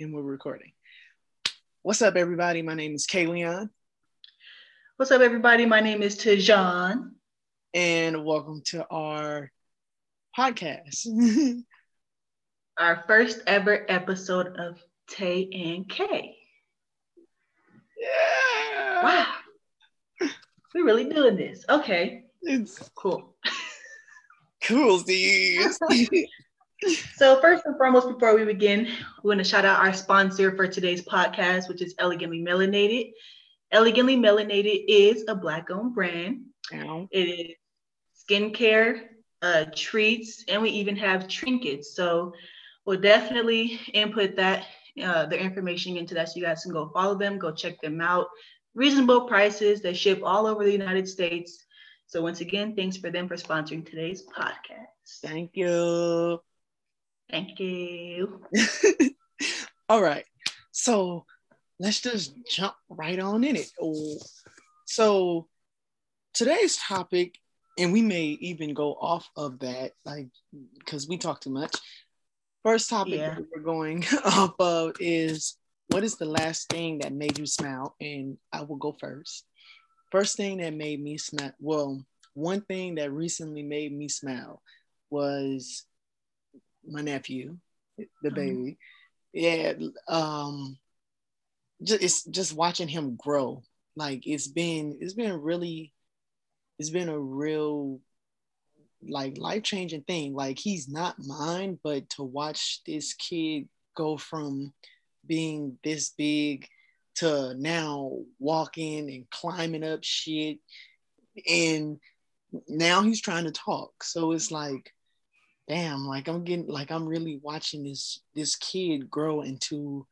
and we're recording. What's up, everybody? My name is Kayleon. What's up, everybody? My name is Tajon. And welcome to our podcast. our first ever episode of Tay and Kay. Yeah. Wow. We're really doing this. Okay. It's cool. Cool, Steve. so first and foremost, before we begin, we want to shout out our sponsor for today's podcast, which is Elegantly Melanated. Elegantly Melanated is a black-owned brand. It is skincare, uh, treats, and we even have trinkets. So we'll definitely input that uh, the information into that so you guys can go follow them, go check them out. Reasonable prices. They ship all over the United States. So once again, thanks for them for sponsoring today's podcast. Thank you. Thank you. All right. So let's just jump right on in it. Oh, So today's topic, and we may even go off of that, like because we talk too much. First topic Yeah. we're going off of is what is the last thing that made you smile? And I will go first. First thing that made me smile, well, one thing that recently made me smile was my nephew, the Mhm. baby. Yeah, um, just it's just watching him grow. Like it's been, it's been really, it's been a real, like life changing thing. Like he's not mine, but to watch this kid go from being this big to now walking and climbing up shit, and now he's trying to talk. So it's like damn like i'm getting like i'm really watching this this kid grow into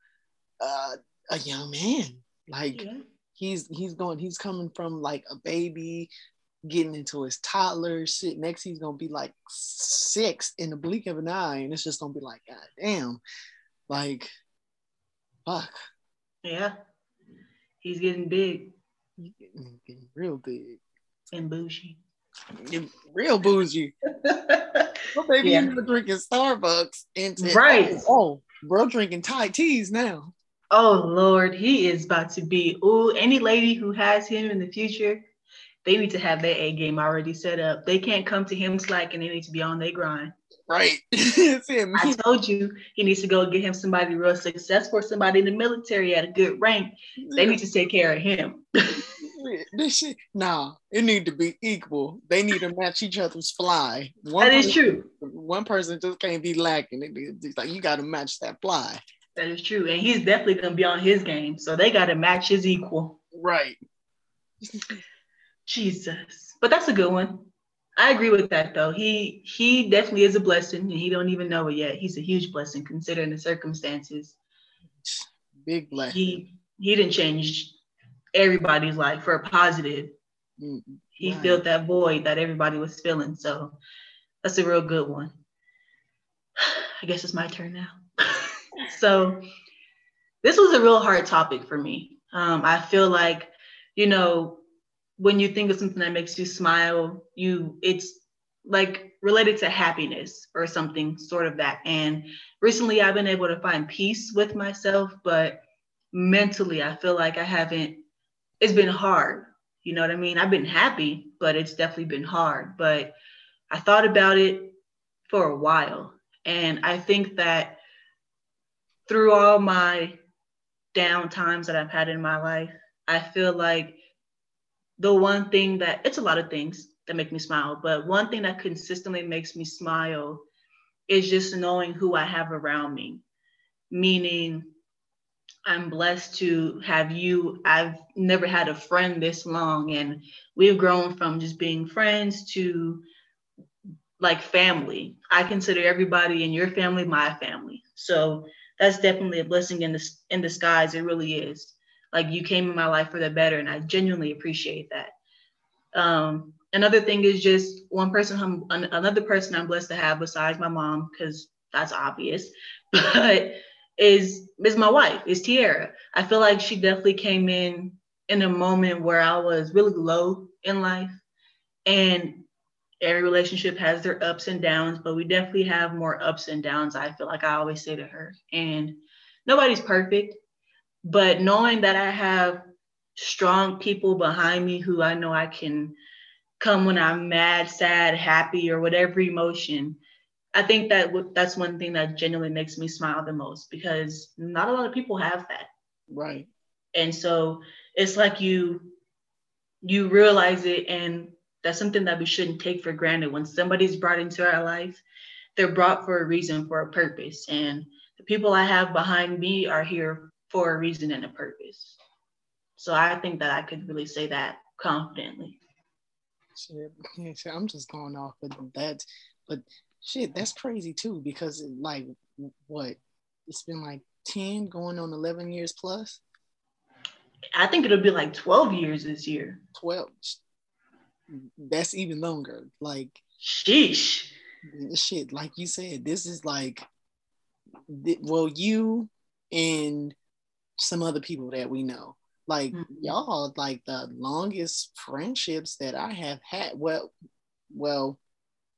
uh, a young man. Like Yeah. he's he's going he's coming from like a baby getting into his toddler shit. Next he's gonna be like six in the blink of an eye and it's just gonna be like god damn like fuck. Yeah. He's getting big. You getting, getting real big. And bougie. Real bougie my baby Yeah. even drinking starbucks and said, Right. oh, oh bro drinking thai teas now Oh Lord, he is about to be. Ooh, any lady who has him in the future, they need to have their A game already set up. They can't come to him slacking. They need to be on their grind. Right. it's him. I told you he needs to go get him somebody real successful, somebody in the military at a good rank. They need to take care of him. this shit. Nah, it need to be equal. They need to match each other's fly. One That is person- true. One person just can't be lacking. It- It's like you got to match that fly. That is true. And he's definitely gonna be on his game. So they gotta match his equal. Right. Jesus. But that's a good one. I agree with that though. He he definitely is a blessing and he don't even know it yet. He's a huge blessing considering the circumstances. Big black. He he didn't change everybody's life for a positive. Mm, He Right. filled that void that everybody was feeling. So that's a real good one. I guess it's my turn now. so this was a real hard topic for me. Um, I feel like, you know, when you think of something that makes you smile, you it's like related to happiness or something sort of that. And recently I've been able to find peace with myself, but mentally I feel like I haven't, it's been hard. You know what I mean? I've been happy, but it's definitely been hard. But I thought about it for a while. And I think that through all my down times that I've had in my life, I feel like the one thing that it's a lot of things that make me smile, but one thing that consistently makes me smile is just knowing who I have around me. Meaning, I'm blessed to have you. I've never had a friend this long, and we've grown from just being friends to like family. I consider everybody in your family my family. So that's definitely a blessing in this in disguise. It really is. Like you came in my life for the better, and I genuinely appreciate that. Um, another thing is just one person, I'm, another person I'm blessed to have besides my mom, because that's obvious, but is is my wife, is Tiara. I feel like she definitely came in in a moment where I was really low in life, and every relationship has their ups and downs, but we definitely have more ups and downs. I feel like I always say to her, and nobody's perfect, but knowing that I have strong people behind me who I know I can come when I'm mad, sad, happy, or whatever emotion. I think that that's one thing that genuinely makes me smile the most because not a lot of people have that. Right. And so it's like you you realize it and that's something that we shouldn't take for granted. When somebody's brought into our life they're brought for a reason for a purpose. And the people i have behind me are here for a reason and a purpose. So i think that i could really say that confidently. Shit, i'm just going off of that. But shit that's crazy too because like what it's been like 10 going on 11 years plus I think it'll be like 12 years this year. 12. That's even longer. Like, sheesh. Shit, like you said, this is like, well, you and some other people that we know. Like, mm-hmm. y'all, like the longest friendships that I have had. Well, well,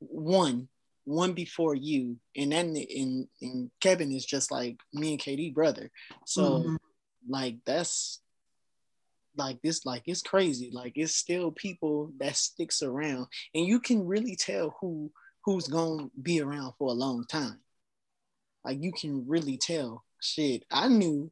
one, one before you, and then in in Kevin is just like me and KD brother. So, mm-hmm. like that's like this like it's crazy. Like it's still people that sticks around and you can really tell who who's gonna be around for a long time. Like you can really tell. Shit i knew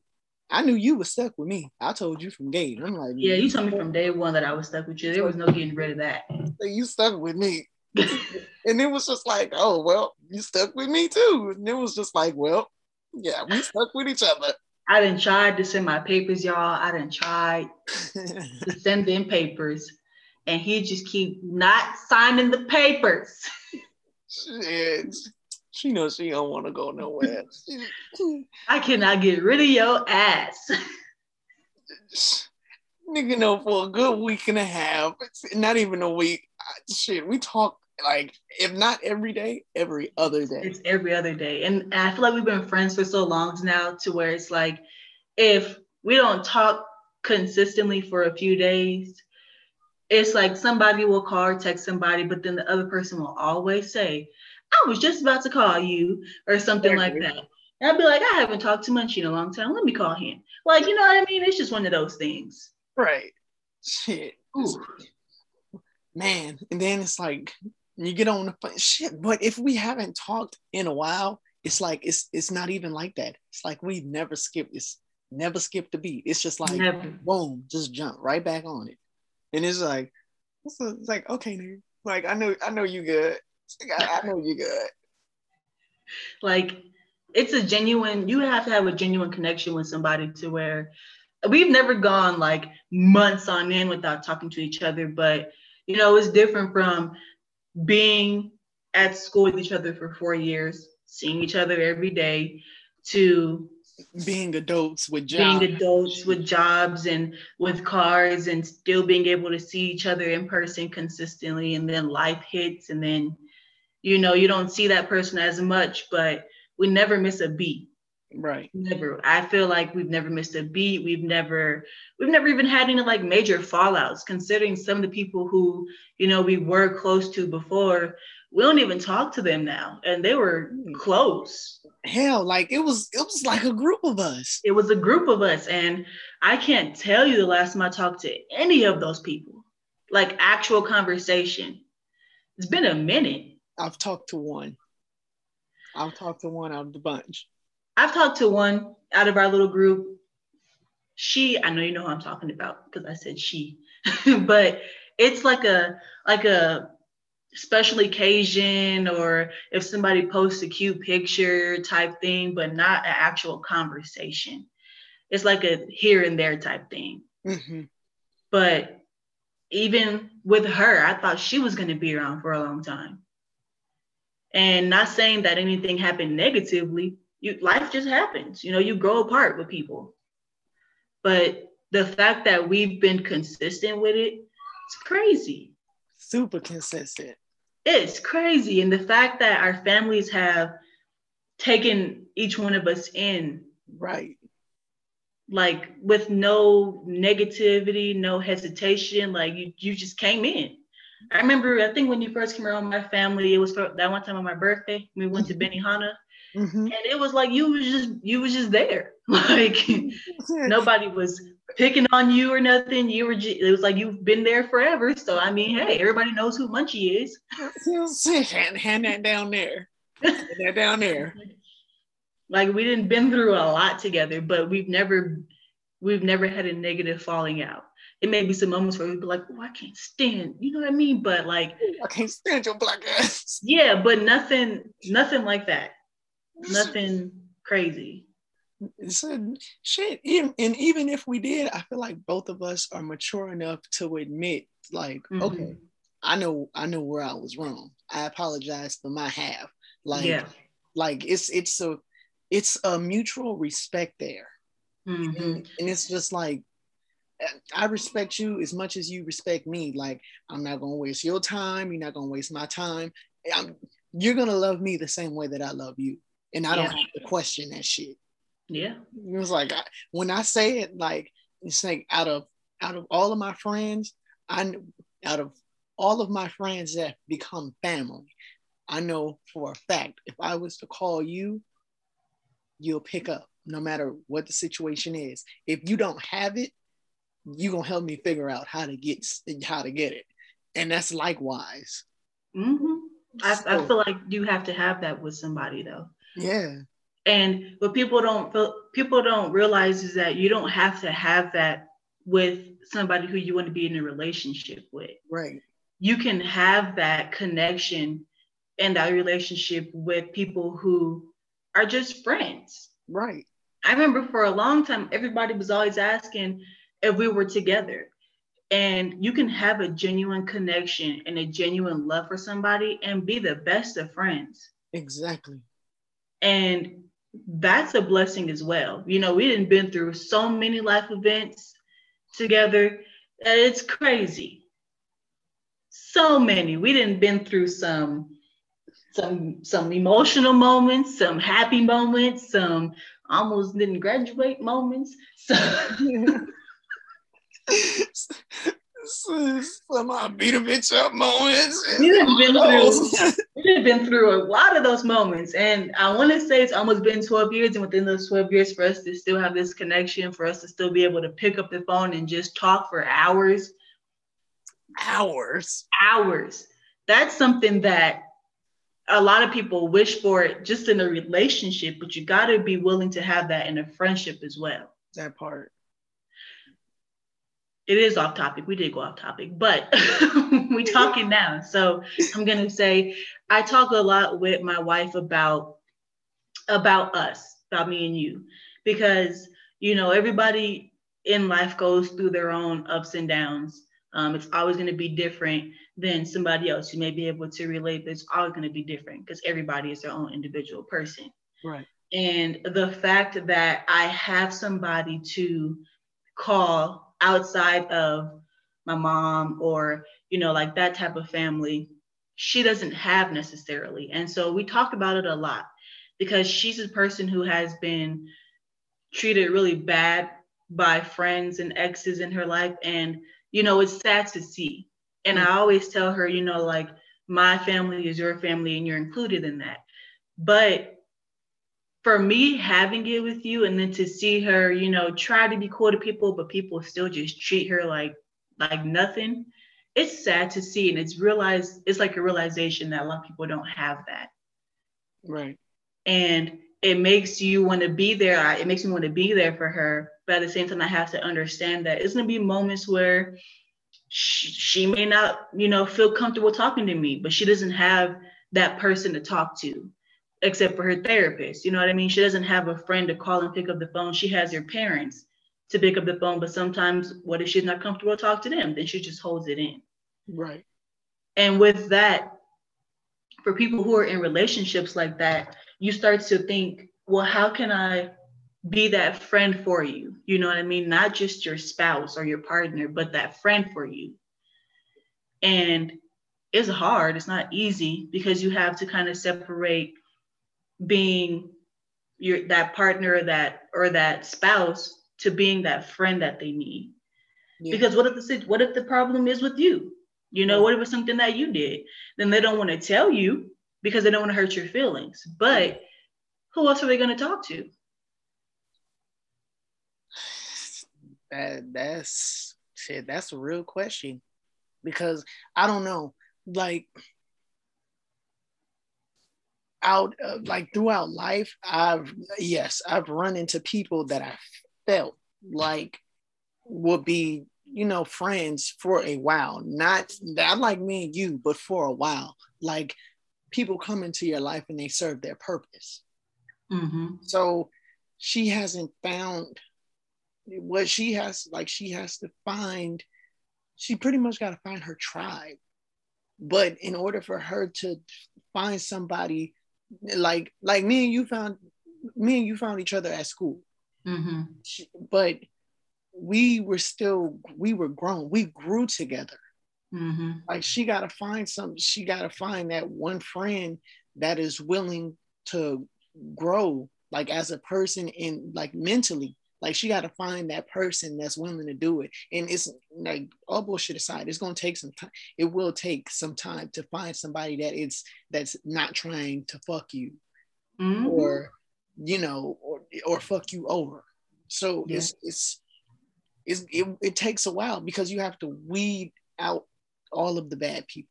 i knew you were stuck with me. I told you from gate i'm like yeah you told me from day one that i was stuck with you. There was no getting rid of that. You stuck with me and it was just like oh well you stuck with me too and it was just like well yeah we stuck with each other I didn't try to send my papers, y'all. I didn't try to send them papers, and he just keep not signing the papers. Shit. She knows she don't want to go nowhere. I cannot get rid of your ass. Nigga, know for a good week and a half, not even a week. Shit, we talk like if not every day, every other day. It's every other day. And I feel like we've been friends for so long now to where it's like if we don't talk consistently for a few days, it's like somebody will call or text somebody, but then the other person will always say, I was just about to call you or something like that. And I'd be like, I haven't talked to Munchie in a long time. Let me call him. Like, you know what I mean? It's just one of those things. Right. Shit. Ooh. Man. And then it's like you get on the phone, shit. But if we haven't talked in a while, it's like it's it's not even like that. It's like we've never skipped this, never skipped the beat. It's just like never. boom, just jump right back on it. And it's like, it's, like okay, nigga. Like I know, I know you good. I, I know you good. Like it's a genuine. You have to have a genuine connection with somebody to where we've never gone like months on end without talking to each other, but you know it's different from being at school with each other for four years, seeing each other every day, to being adults with jobs. being adults with jobs and with cars and still being able to see each other in person consistently and then life hits and then you know you don't see that person as much but we never miss a beat right. Never. I feel like we've never missed a beat. We've never we've never even had any like major fallouts considering some of the people who you know we were close to before we don't even talk to them now and they were hmm. close. Hell like it was it was like a group of us. It was a group of us and i can't tell you the last time i talked to any of those people like actual conversation. It's been a minute. I've talked to one. I've talked to one out of the bunch I've talked to one out of our little group. She, I know you know who I'm talking about because I said she, but it's like a like a special occasion or if somebody posts a cute picture type thing, but not an actual conversation. It's like a here and there type thing. Mm-hmm. But even with her, I thought she was going to be around for a long time. And not saying that anything happened negatively, you life just happens. You know, you grow apart with people. But the fact that we've been consistent with it, it's crazy. Super consistent. It's crazy. And the fact that our families have taken each one of us in. Right. Like with no negativity, no hesitation. Like you, you just came in. I remember, I think when you first came around my family, it was for that one time on my birthday. We went to. Benihana Mm-hmm. And it was like you was just you was just there. Like nobody was picking on you or nothing. You were just, it was like you've been there forever. So I mean, hey, everybody knows who Munchie is. hand, hand that down there. Hand that down there. Like we didn't been through a lot together, but we've never we've never had a negative falling out. It may be some moments where we'd be like, oh, I can't stand, you know what I mean? But like I can't stand your black ass. Yeah, but nothing, nothing like that. Nothing crazy. So, shit, even, and even if we did, I feel like both of us are mature enough to admit, like, mm-hmm. okay, I know, I know where I was wrong. I apologize for my half. Like, yeah. like it's it's a it's a mutual respect there, mm-hmm. and, and it's just like I respect you as much as you respect me. Like, I'm not gonna waste your time. You're not gonna waste my time. I'm, you're gonna love me the same way that I love you, and I don't have to question that shit. Yeah. It was like I, when I say it, like it's like out of out of all of my friends, I out of all of my friends that become family, I know for a fact if I was to call you, you'll pick up no matter what the situation is. If you don't have it, you're gonna help me figure out how to get how to get it. And that's likewise. Mm-hmm. I, so, I feel like you have to have that with somebody though. Yeah. And what people don't people don't realize is that you don't have to have that with somebody who you want to be in a relationship with. Right. You can have that connection and that relationship with people who are just friends. Right. I remember for a long time everybody was always asking if we were together. And you can have a genuine connection and a genuine love for somebody and be the best of friends. Exactly. And that's a blessing as well. You know, we didn't been through so many life events together that it's crazy. So many. We didn't been through some some some emotional moments, some happy moments, some almost didn't graduate moments. So some I beat a bitch up moments. We have been through oh. we have been through a lot of those moments. And I want to say it's almost been 12 years. And within those 12 years, for us to still have this connection, for us to still be able to pick up the phone and just talk for hours. Hours. Hours. That's something that a lot of people wish for it just in a relationship, but you got to be willing to have that in a friendship as well. That part it is off topic. We did go off topic, but we talking now. So I'm gonna say I talk a lot with my wife about about us, about me and you, because you know everybody in life goes through their own ups and downs. Um, it's always going to be different than somebody else. You may be able to relate, but it's always going to be different because everybody is their own individual person. Right. And the fact that I have somebody to call outside of my mom or you know like that type of family she doesn't have necessarily. And so we talk about it a lot because she's a person who has been treated really bad by friends and exes in her life. And you know it's sad to see. And i always tell her you know like my family is your family and you're included in that. But for me having it with you and then to see her, you know, try to be cool to people, but people still just treat her like like nothing. It's sad to see, and it's realized it's like a realization that a lot of people don't have that. Right. And it makes you want to be there. It makes me want to be there for her. But at the same time, I have to understand that it's gonna be moments where she, she may not, you know, feel comfortable talking to me, but she doesn't have that person to talk to except for her therapist. You know what I mean? She doesn't have a friend to call and pick up the phone. She has her parents to pick up the phone, but sometimes what if she's not comfortable to talk to them? Then she just holds it in. Right. And with that, for people who are in relationships like that, you start to think, well, how can I be that friend for you? You know what I mean? Not just your spouse or your partner, but that friend for you. And it's hard, it's not easy because you have to kind of separate being your that partner or that or that spouse to being that friend that they need. Yeah. Because what if the what if the problem is with you? You know, what if it's something that you did? Then they don't want to tell you because they don't want to hurt your feelings. But who else are they going to talk to? That that's shit. That's a real question because I don't know. Like out uh, like throughout life, I've yes, I've run into people that I felt like would be you know friends for a while. Not that like me and you, but for a while. Like people come into your life and they serve their purpose. Mm-hmm. So she hasn't found what she has like she has to find she pretty much got to find her tribe but in order for her to find somebody like like me and you found me and you found each other at school mm-hmm. but we were still we were grown we grew together mm-hmm. like she got to find some she got to find that one friend that is willing to grow like as a person and like mentally like she got to find that person that's willing to do it. And it's like all bullshit aside, it's gonna take some time. It will take some time to find somebody that it's that's not trying to fuck you, mm-hmm. or you know, or or fuck you over. So yeah. it's it's it's it, it takes a while because you have to weed out all of the bad people.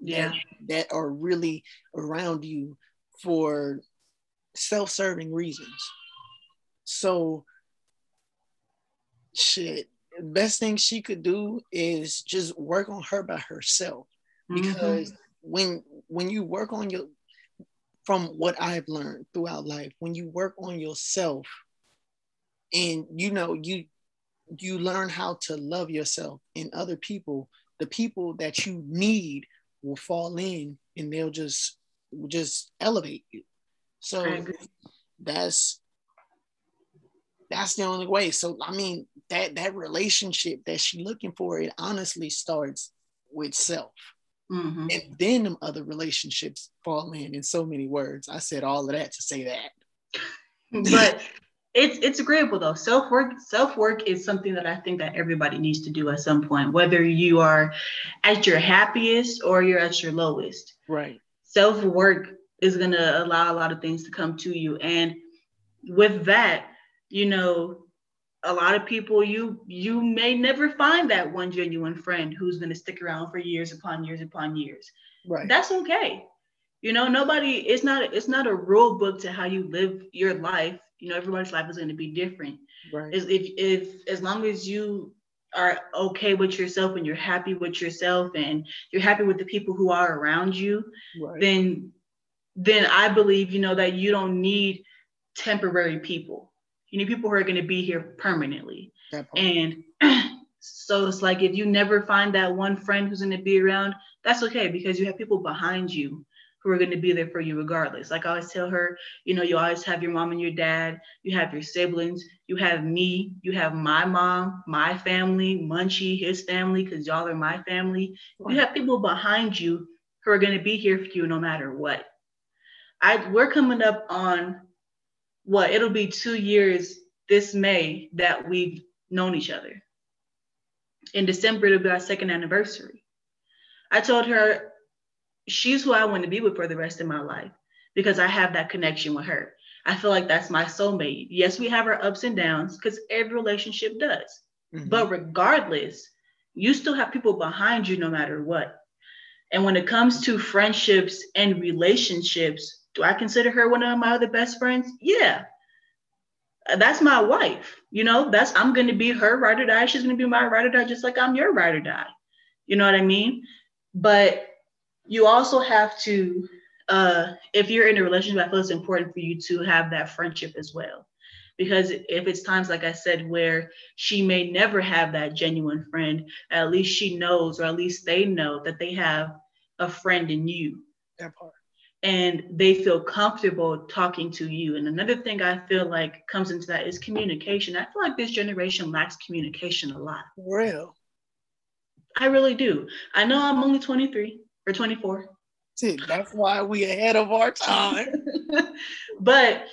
Yeah. That, that are really around you for self-serving reasons. So shit, best thing she could do is just work on her by herself. Because mm-hmm. when when you work on your from what I've learned throughout life, when you work on yourself and you know you you learn how to love yourself and other people, the people that you need will fall in and they'll just just elevate you. So that's that's the only way. So I mean that that relationship that she looking for, it honestly starts with self. Mm-hmm. And then them other relationships fall in in so many words. I said all of that to say that. but it's it's agreeable though. Self work self work is something that I think that everybody needs to do at some point, whether you are at your happiest or you're at your lowest. Right. Self work is gonna allow a lot of things to come to you, and with that, you know, a lot of people you you may never find that one genuine friend who's going to stick around for years upon years upon years. Right. That's okay. You know, nobody it's not it's not a rule book to how you live your life. You know, everybody's life is going to be different. Right. If if as long as you are okay with yourself and you're happy with yourself and you're happy with the people who are around you, right. then then I believe, you know, that you don't need temporary people you need people who are going to be here permanently. And so it's like if you never find that one friend who's going to be around, that's okay because you have people behind you who are going to be there for you regardless. Like I always tell her, you know, you always have your mom and your dad, you have your siblings, you have me, you have my mom, my family, Munchie, his family, because y'all are my family. You have people behind you who are going to be here for you no matter what. I we're coming up on what it'll be two years this May that we've known each other. In December, it'll be our second anniversary. I told her she's who I want to be with for the rest of my life because I have that connection with her. I feel like that's my soulmate. Yes, we have our ups and downs because every relationship does. Mm-hmm. But regardless, you still have people behind you no matter what. And when it comes to friendships and relationships, do I consider her one of my other best friends? Yeah. That's my wife. You know, that's I'm gonna be her ride or die. She's gonna be my ride or die, just like I'm your ride or die. You know what I mean? But you also have to, uh, if you're in a relationship, I feel it's important for you to have that friendship as well. Because if it's times, like I said, where she may never have that genuine friend, at least she knows, or at least they know that they have a friend in you. That part and they feel comfortable talking to you. And another thing I feel like comes into that is communication. I feel like this generation lacks communication a lot. Real. I really do. I know I'm only 23 or 24. See, that's why we ahead of our time. but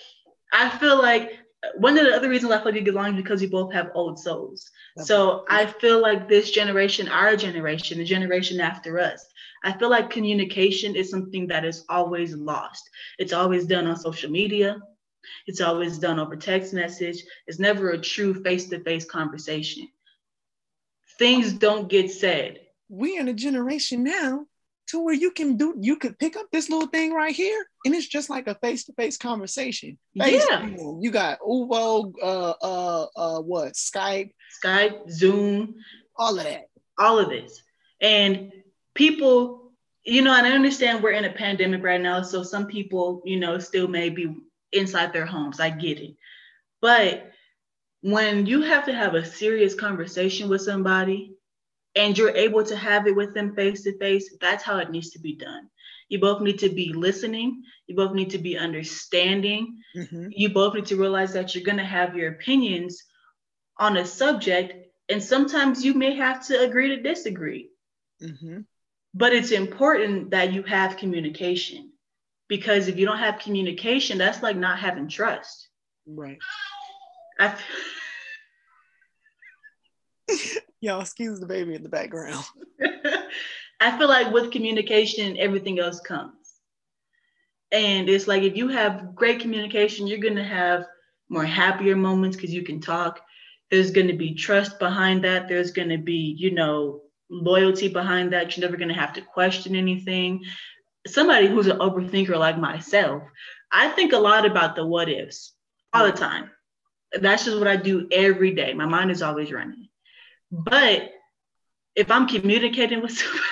I feel like one of the other reasons I feel like you get along is because we both have old souls. So I feel like this generation, our generation, the generation after us, I feel like communication is something that is always lost. It's always done on social media. It's always done over text message. It's never a true face to face conversation. Things don't get said. We are in a generation now to where you can do you could pick up this little thing right here and it's just like a face-to-face conversation. Yeah. You got ooVoo uh uh uh what Skype? Skype Zoom all of that. all of this. And people you know and I understand we're in a pandemic right now so some people you know still may be inside their homes. I get it. But when you have to have a serious conversation with somebody and you're able to have it with them face to face, that's how it needs to be done. You both need to be listening. You both need to be understanding. Mm-hmm. You both need to realize that you're going to have your opinions on a subject. And sometimes you may have to agree to disagree. Mm-hmm. But it's important that you have communication because if you don't have communication, that's like not having trust. Right. I, Y'all, excuse the baby in the background. I feel like with communication, everything else comes. And it's like if you have great communication, you're going to have more happier moments because you can talk. There's going to be trust behind that. There's going to be, you know, loyalty behind that. You're never going to have to question anything. Somebody who's an overthinker like myself, I think a lot about the what ifs all the mm. time. That's just what I do every day. My mind is always running. But if I'm communicating with somebody,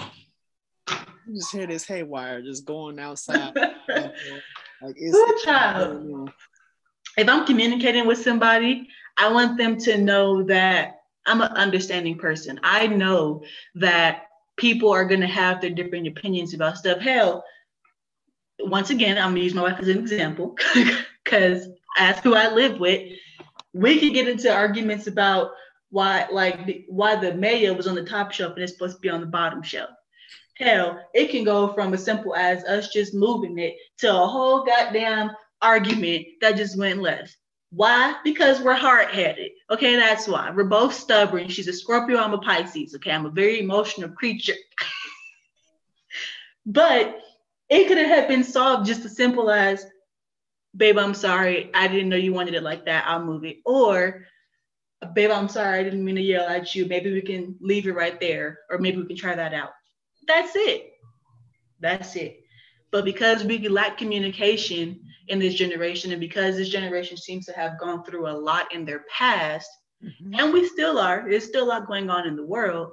you just hear this haywire just going outside. like it's child. If I'm communicating with somebody, I want them to know that I'm an understanding person. I know that people are going to have their different opinions about stuff. Hell, once again, I'm gonna use my wife as an example because as who I live with, we could get into arguments about why, like, why the mayo was on the top shelf and it's supposed to be on the bottom shelf. Hell, it can go from as simple as us just moving it to a whole goddamn argument that just went left. Why? Because we're hard headed. Okay, that's why. We're both stubborn. She's a Scorpio, I'm a Pisces. Okay, I'm a very emotional creature. but it could have been solved just as simple as babe, I'm sorry. I didn't know you wanted it like that. I'll move it. Or, babe, I'm sorry. I didn't mean to yell at you. Maybe we can leave it right there, or maybe we can try that out. That's it. That's it. But because we lack communication in this generation, and because this generation seems to have gone through a lot in their past, mm-hmm. and we still are, there's still a lot going on in the world.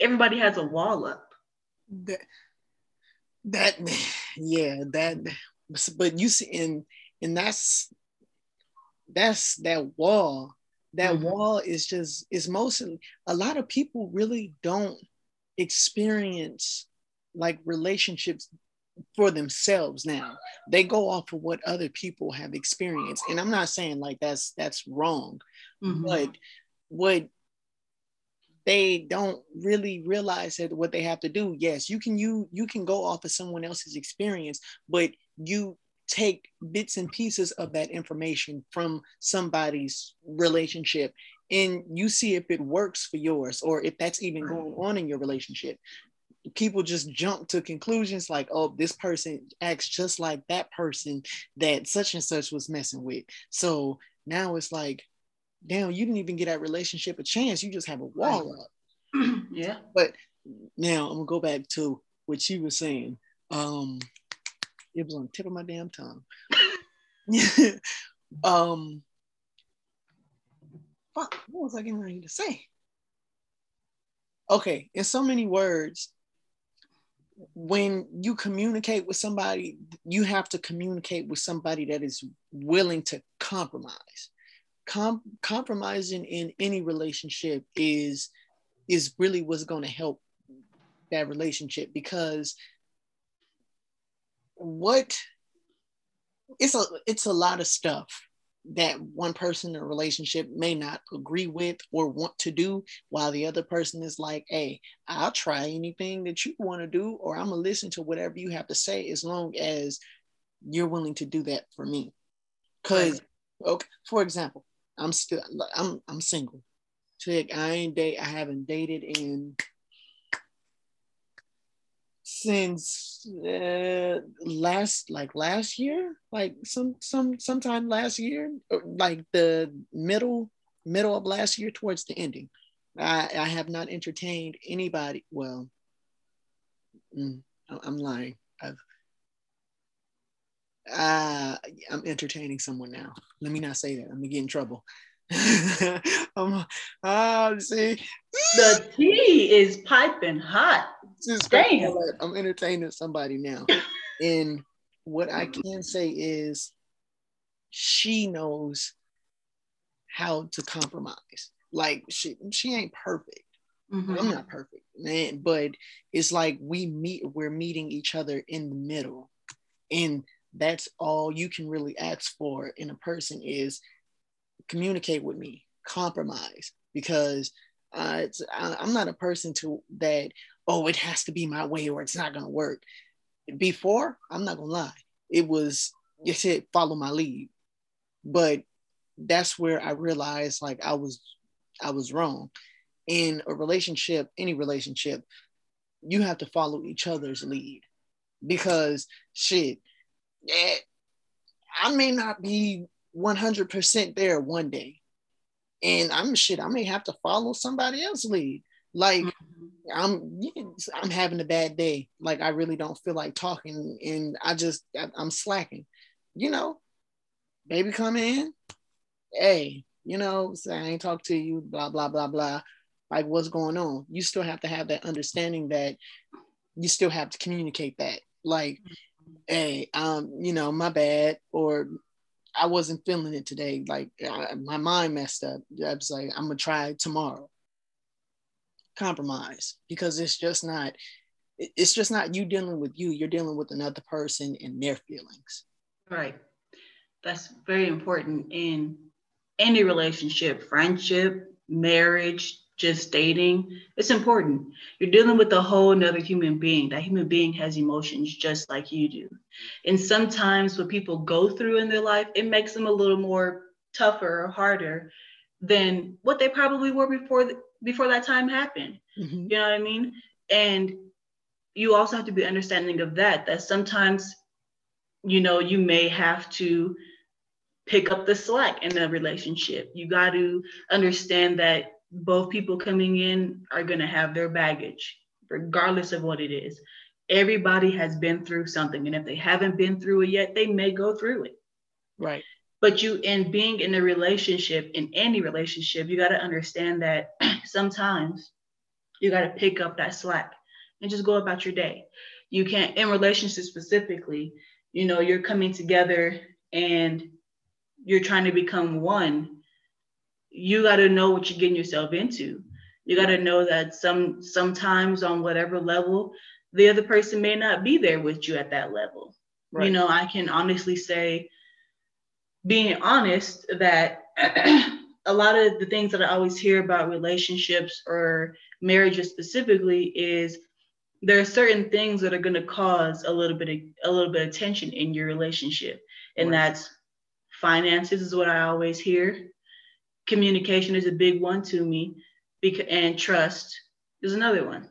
Everybody has a wall up. That, that yeah, that but you see and and that's that's that wall that mm-hmm. wall is just is mostly a lot of people really don't experience like relationships for themselves now they go off of what other people have experienced and i'm not saying like that's that's wrong mm-hmm. but what they don't really realize that what they have to do. Yes you can you you can go off of someone else's experience but you take bits and pieces of that information from somebody's relationship and you see if it works for yours or if that's even going on in your relationship. People just jump to conclusions like oh this person acts just like that person that such and such was messing with. So now it's like damn you didn't even get that relationship a chance you just have a wall up yeah but now i'm gonna go back to what she was saying um it was on the tip of my damn tongue. um, fuck, what was I getting ready to say? Okay, in so many words, when you communicate with somebody, you have to communicate with somebody that is willing to compromise. Com- compromising in any relationship is is really what's going to help that relationship because what it's a it's a lot of stuff that one person in a relationship may not agree with or want to do while the other person is like hey i'll try anything that you want to do or i'm gonna listen to whatever you have to say as long as you're willing to do that for me. Because okay for example i'm still i'm i'm single. Chick, i ain't date i haven't dated in since uh, last like last year like some some sometime last year like the middle middle of last year towards the ending. I i have not entertained anybody well mm, i'm lying. I've uh, i'm entertaining someone now let me not say that i'm gonna get in trouble um, uh, see, the tea is piping hot. Damn. I'm entertaining somebody now. and what I can say is she knows how to compromise. Like she she ain't perfect. Mm-hmm. I'm not perfect, man, but it's like we meet, we're meeting each other in the middle. And that's all you can really ask for in a person is communicate with me, compromise, because uh, I, I'm not a person to that. Oh, it has to be my way, or it's not gonna work. Before, I'm not gonna lie, it was you said follow my lead, but that's where I realized like I was I was wrong. In a relationship, any relationship, you have to follow each other's lead because shit, yeah, I may not be 100% there one day. And I'm shit, I may have to follow somebody else's lead. Like mm-hmm. I'm I'm having a bad day. Like I really don't feel like talking and I just I'm slacking. You know, baby come in. Hey, you know, say I ain't talk to you, blah, blah, blah, blah. Like what's going on? You still have to have that understanding that you still have to communicate that. Like. Hey, um, you know, my bad, or I wasn't feeling it today. Like I, my mind messed up. I was like, I'm gonna try tomorrow. Compromise because it's just not. It's just not you dealing with you. You're dealing with another person and their feelings. Right. That's very important in any relationship, friendship, marriage, just dating. It's important. You're dealing with a whole another human being. That human being has emotions just like you do. And sometimes what people go through in their life, it makes them a little more tougher or harder than what they probably were before the, before that time happened. Mm-hmm. You know what I mean? And you also have to be understanding of that, that sometimes, you know, you may have to pick up the slack in a relationship. You got to understand that both people coming in are going to have their baggage, regardless of what it is. Everybody has been through something. And if they haven't been through it yet, they may go through it. Right. But you, in being in a relationship, in any relationship, you got to understand that sometimes you got to pick up that slack and just go about your day. You can't, in relationships specifically, you know, you're coming together and you're trying to become one you got to know what you're getting yourself into. You got to know that some sometimes on whatever level, the other person may not be there with you at that level. Right. You know, I can honestly say, being honest, that a lot of the things that I always hear about relationships or marriages specifically is there are certain things that are going to cause a little bit of a little bit of tension in your relationship, and right. that's finances is what I always hear communication is a big one to me because and trust is another one.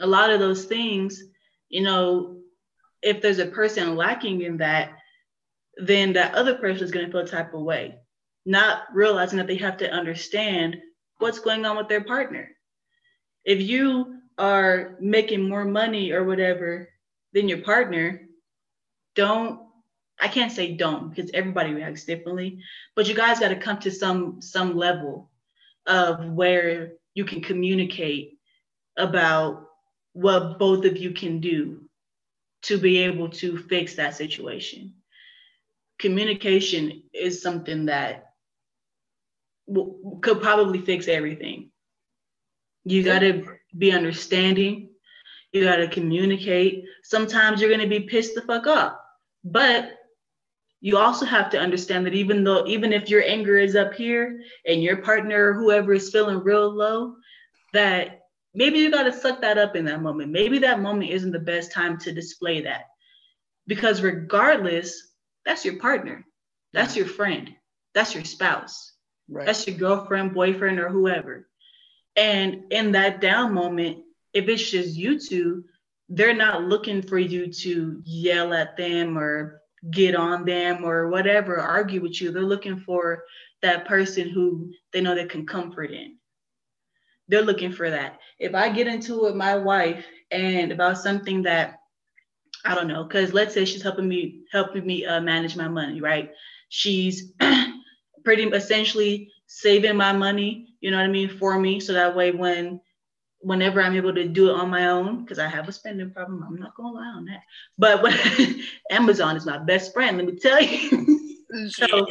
A lot of those things you know if there's a person lacking in that then that other person is going to feel a type of way not realizing that they have to understand what's going on with their partner. If you are making more money or whatever than your partner don't I can't say don't because everybody reacts differently, but you guys got to come to some some level of where you can communicate about what both of you can do to be able to fix that situation. Communication is something that w- could probably fix everything. You got to be understanding. You got to communicate. Sometimes you're going to be pissed the fuck off, but you also have to understand that even though even if your anger is up here and your partner or whoever is feeling real low that maybe you got to suck that up in that moment. Maybe that moment isn't the best time to display that. Because regardless that's your partner. That's your friend. That's your spouse. Right. that's your girlfriend boyfriend or whoever. And in that down moment if it's just you two they're not looking for you to yell at them or get on them or whatever, argue with you. They're looking for that person who they know they can comfort in. They're looking for that. If I get into it with my wife and about something that I don't know, because let's say she's helping me helping me uh, manage my money, right? She's pretty essentially saving my money, you know what I mean, for me, so that way when whenever I'm able to do it on my own, because I have a spending problem, I'm not gonna lie on that. But when Amazon is my best friend, let me tell you. so,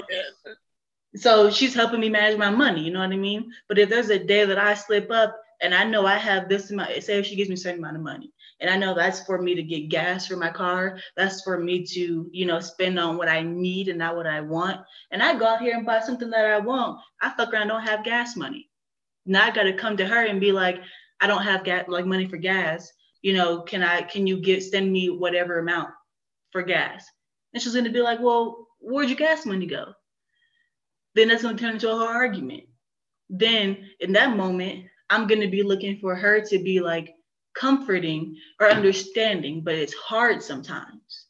so she's helping me manage my money, you know what I mean? But if there's a day that I slip up and I know I have this amount, say if she gives me a certain amount of money, and I know that's for me to get gas for my car, that's for me to, you know, spend on what I need and not what I want. And I go out here and buy something that I want. I fuck around, don't have gas money. Now I gotta come to her and be like, I don't have gas like money for gas. You know, can I can you get send me whatever amount for gas? And she's gonna be like, Well, where'd your gas money go? Then that's gonna turn into a whole argument. Then in that moment, I'm gonna be looking for her to be like comforting or understanding, but it's hard sometimes.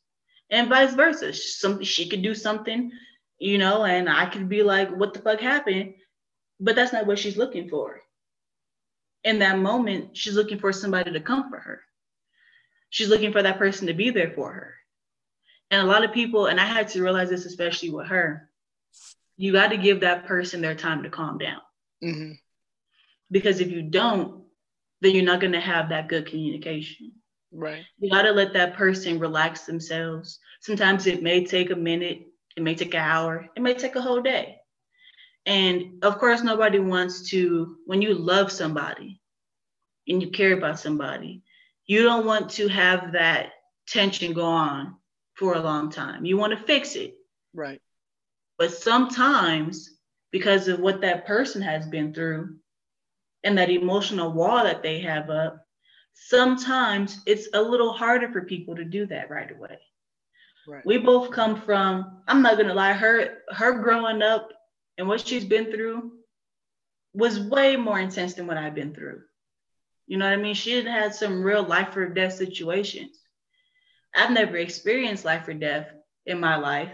And vice versa. Some she could do something, you know, and I could be like, what the fuck happened? But that's not what she's looking for in that moment, she's looking for somebody to comfort her. She's looking for that person to be there for her. And a lot of people, and I had to realize this, especially with her, you got to give that person their time to calm down. Mm-hmm. Because if you don't, then you're not going to have that good communication. Right. You got to let that person relax themselves. Sometimes it may take a minute, it may take an hour, it may take a whole day. And of course, nobody wants to, when you love somebody and you care about somebody, you don't want to have that tension go on for a long time. You want to fix it. Right. But sometimes, because of what that person has been through and that emotional wall that they have up, sometimes it's a little harder for people to do that right away. Right. We both come from, I'm not gonna lie, her her growing up and what she's been through was way more intense than what I've been through. You know what I mean? She had had some real life or death situations. I've never experienced life or death in my life,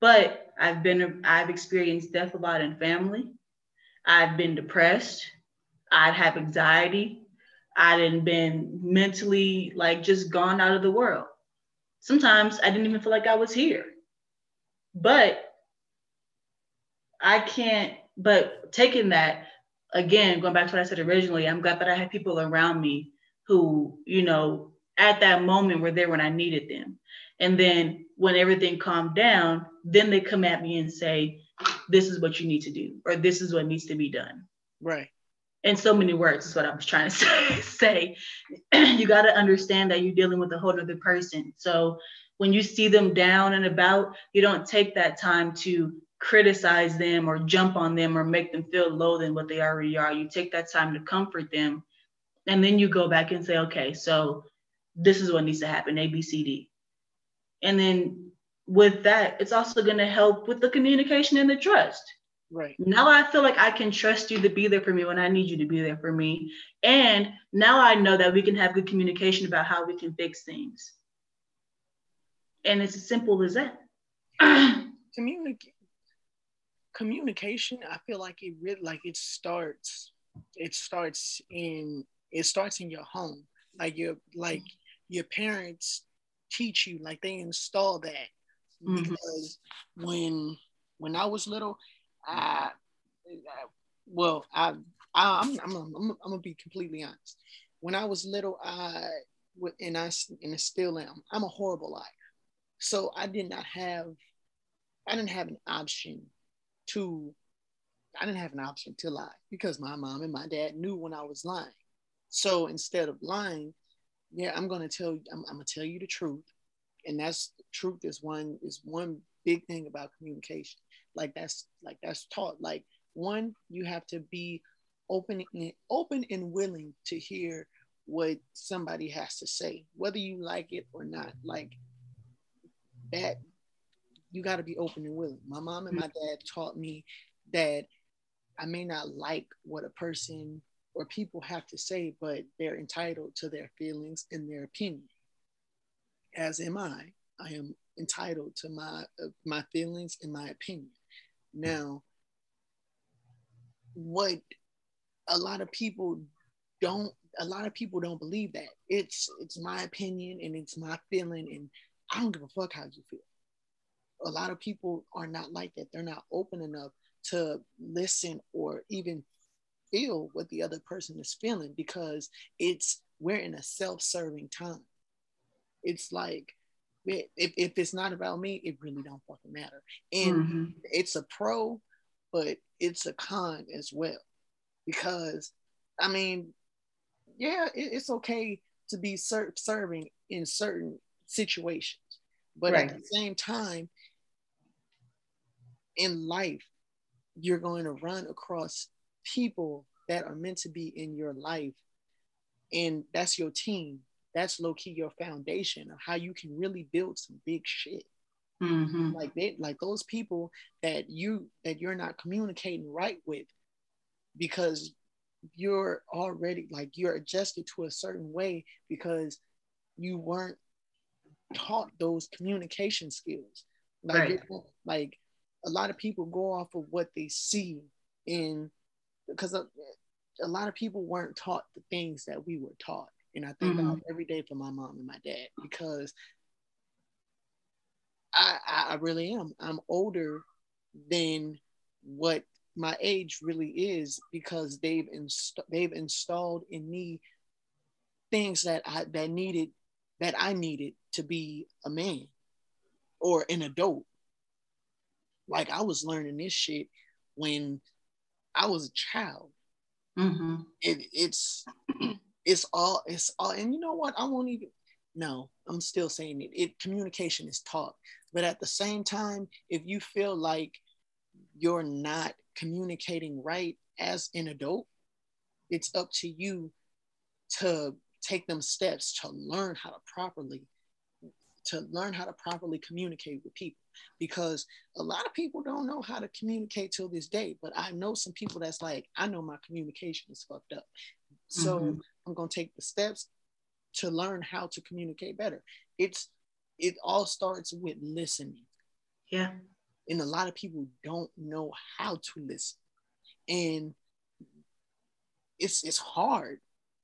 but I've been I've experienced death a lot in family. I've been depressed. I'd have anxiety. I didn't been mentally like just gone out of the world. Sometimes I didn't even feel like I was here. But I can't, but taking that again, going back to what I said originally, I'm glad that I had people around me who, you know, at that moment were there when I needed them. And then when everything calmed down, then they come at me and say, this is what you need to do, or this is what needs to be done. Right. In so many words is what I was trying to say. you got to understand that you're dealing with a whole other person. So when you see them down and about, you don't take that time to criticize them or jump on them or make them feel low than what they already are. You take that time to comfort them. And then you go back and say, okay, so this is what needs to happen, A, B, C, D. And then with that, it's also going to help with the communication and the trust. Right. Now I feel like I can trust you to be there for me when I need you to be there for me. And now I know that we can have good communication about how we can fix things. And it's as simple as that. Communicate communication i feel like it really like it starts it starts in it starts in your home. Like your like your parents teach you like they install that. Mm-hmm. because when when i was little i, I well i, I I'm, I'm, I'm, I'm gonna be completely honest. When i was little i and i and I still am i'm a horrible liar. So i did not have i didn't have an option to I didn't have an option to lie because my mom and my dad knew when I was lying. So instead of lying, yeah, I'm gonna tell you, I'm, I'm gonna tell you the truth. And that's truth is one is one big thing about communication. Like that's like that's taught. Like one, you have to be open and open and willing to hear what somebody has to say, whether you like it or not. Like that you got to be open and willing. My mom and my dad taught me that I may not like what a person or people have to say, but they're entitled to their feelings and their opinion. As am I. I am entitled to my uh, my feelings and my opinion. Now, what a lot of people don't a lot of people don't believe that it's it's my opinion and it's my feeling and i don't give a fuck how you feel a lot of people are not like that. They're not open enough to listen or even feel what the other person is feeling because it's we're in a self-serving time. It's like if, if it's not about me it really don't fucking matter. And mm-hmm. it's a pro but it's a con as well. Because i mean yeah it, it's okay to be ser- serving in certain situations. But right. at the same time in life you're going to run across people that are meant to be in your life and that's your team that's low key your foundation of how you can really build some big shit mm-hmm. like they like those people that you that you're not communicating right with because you're already like you're adjusted to a certain way because you weren't taught those communication skills like right. like a lot of people go off of what they see in because a, a, lot of people weren't taught the things that we were taught. And i think mm-hmm. about every day for my mom and my dad because I, I really am. I'm older than what my age really is because they've inst- they've installed in me things that I that needed that I needed to be a man or an adult like I was learning this shit when I was a child. Mm-hmm. It, it's it's all it's all and you know what I won't even no I'm still saying it. It communication is taught, but at the same time, if you feel like you're not communicating right as an adult, it's up to you to take them steps to learn how to properly to learn how to properly communicate with people because a lot of people don't know how to communicate till this day but i know some people that's like i know my communication is fucked up. So mm-hmm. i'm going to take the steps to learn how to communicate better. It's it all starts with listening. Yeah. And a lot of people don't know how to listen. And it's it's hard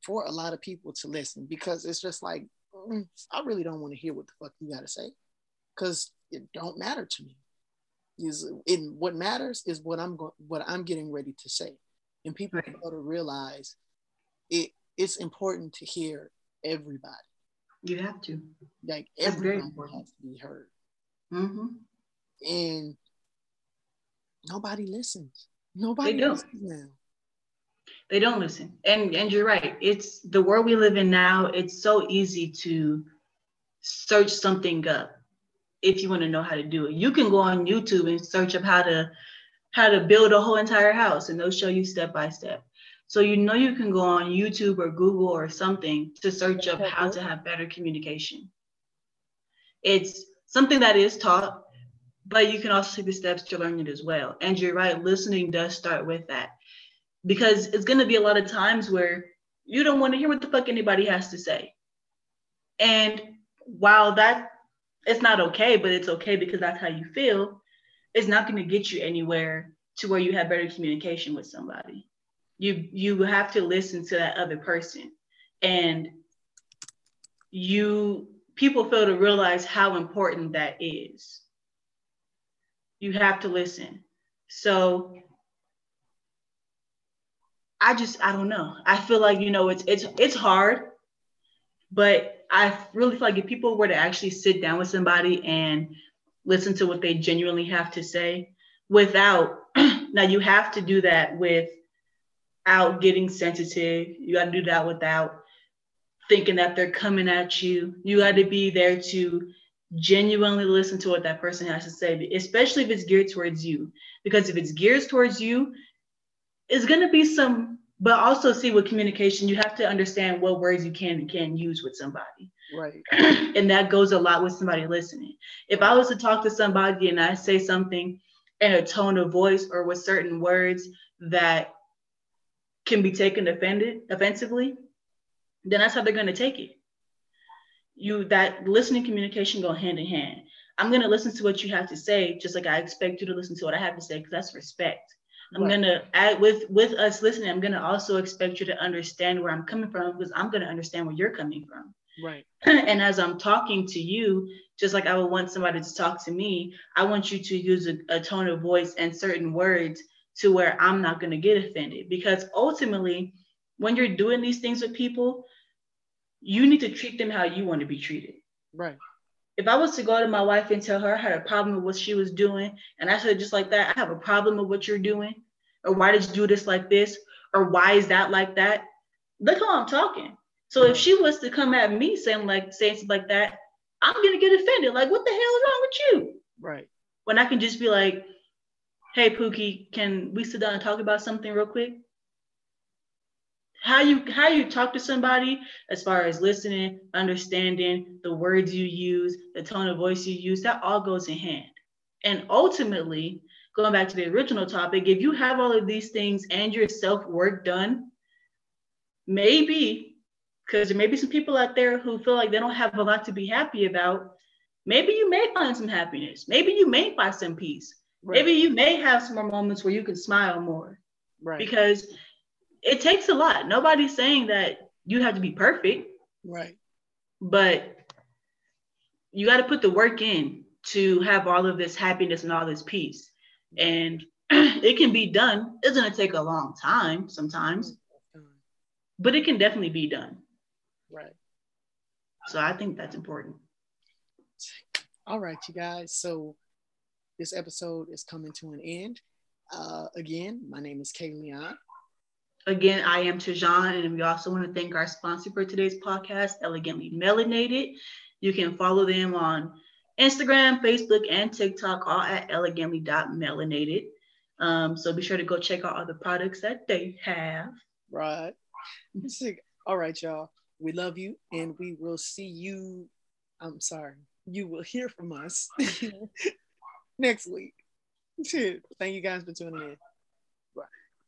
for a lot of people to listen because it's just like I really don't want to hear what the fuck you got to say because it don't matter to me. Is in what matters is what I'm going, what I'm getting ready to say, and people right. to realize it. It's important to hear everybody. You have to. Like everyone has to be heard. Mm-hmm. And nobody listens. Nobody listens now. They don't listen. And and you're right. It's the world we live in now. It's so easy to search something up if you want to know how to do it. You can go on YouTube and search up how to how to build a whole entire house and they'll show you step by step. So you know you can go on YouTube or Google or something to search up how to have better communication. It's something that is taught, but you can also take the steps to learn it as well. And you're right, listening does start with that. Because it's gonna be a lot of times where you don't want to hear what the fuck anybody has to say. And while that it's not okay, but it's okay because that's how you feel, it's not going to get you anywhere to where you have better communication with somebody. You you have to listen to that other person. And you people fail to realize how important that is. You have to listen. So I just I don't know. I feel like you know it's it's it's hard, but I really feel like if people were to actually sit down with somebody and listen to what they genuinely have to say without now you have to do that without getting sensitive. You got to do that without thinking that they're coming at you. You got to be there to genuinely listen to what that person has to say, especially if it's geared towards you. Because if it's geared towards you, it's going to be some but also see with communication you have to understand what words you can and can't use with somebody right and that goes a lot with somebody listening if i was to talk to somebody and i say something in a tone of voice or with certain words that can be taken offended offensively, then that's how they're going to take it. You that listening communication go hand in hand. I'm going to listen to what you have to say, just like I expect you to listen to what I have to say, because that's respect. I'm right. gonna add with with us listening. I'm gonna also expect you to understand where I'm coming from because I'm gonna understand where you're coming from. Right. and as I'm talking to you, just like I would want somebody to talk to me, I want you to use a, a tone of voice and certain words to where I'm not gonna get offended. Because ultimately, when you're doing these things with people, you need to treat them how you want to be treated. Right if I was to go to my wife and tell her I had a problem with what she was doing, and I said just like that, I have a problem with what you're doing, or why did you do this like this, or why is that like that? Look how I'm talking. So if she was to come at me saying like saying something like that, I'm gonna get offended. Like, what the hell is wrong with you? Right. When I can just be like, hey Pookie, can we sit down and talk about something real quick? How you how you talk to somebody as far as listening understanding the words you use the tone of voice you use that all goes in hand. And ultimately going back to the original topic if you have all of these things and your self work done maybe because there may be some people out there who feel like they don't have a lot to be happy about maybe you may find some happiness. Maybe you may find some peace. Right. maybe you may have some more moments where you can smile more. Right. Because it takes a lot. Nobody's saying that you have to be perfect. Right. But you got to put the work in to have all of this happiness and all this peace. And it can be done. It's going to take a long time sometimes, but it can definitely be done. Right. So I think that's important. All right, you guys. So this episode is coming to an end. Uh, again, my name is Kallion. Again, I am Tajon, and we also want to thank our sponsor for today's podcast, Elegantly Melanated. You can follow them on Instagram, Facebook, and TikTok, all at elegantly.melanated. Um, so be sure to go check out all the products that they have. Right. All right, y'all. We love you, and we will see you. I'm sorry. You will hear from us next week. Thank you guys for tuning in.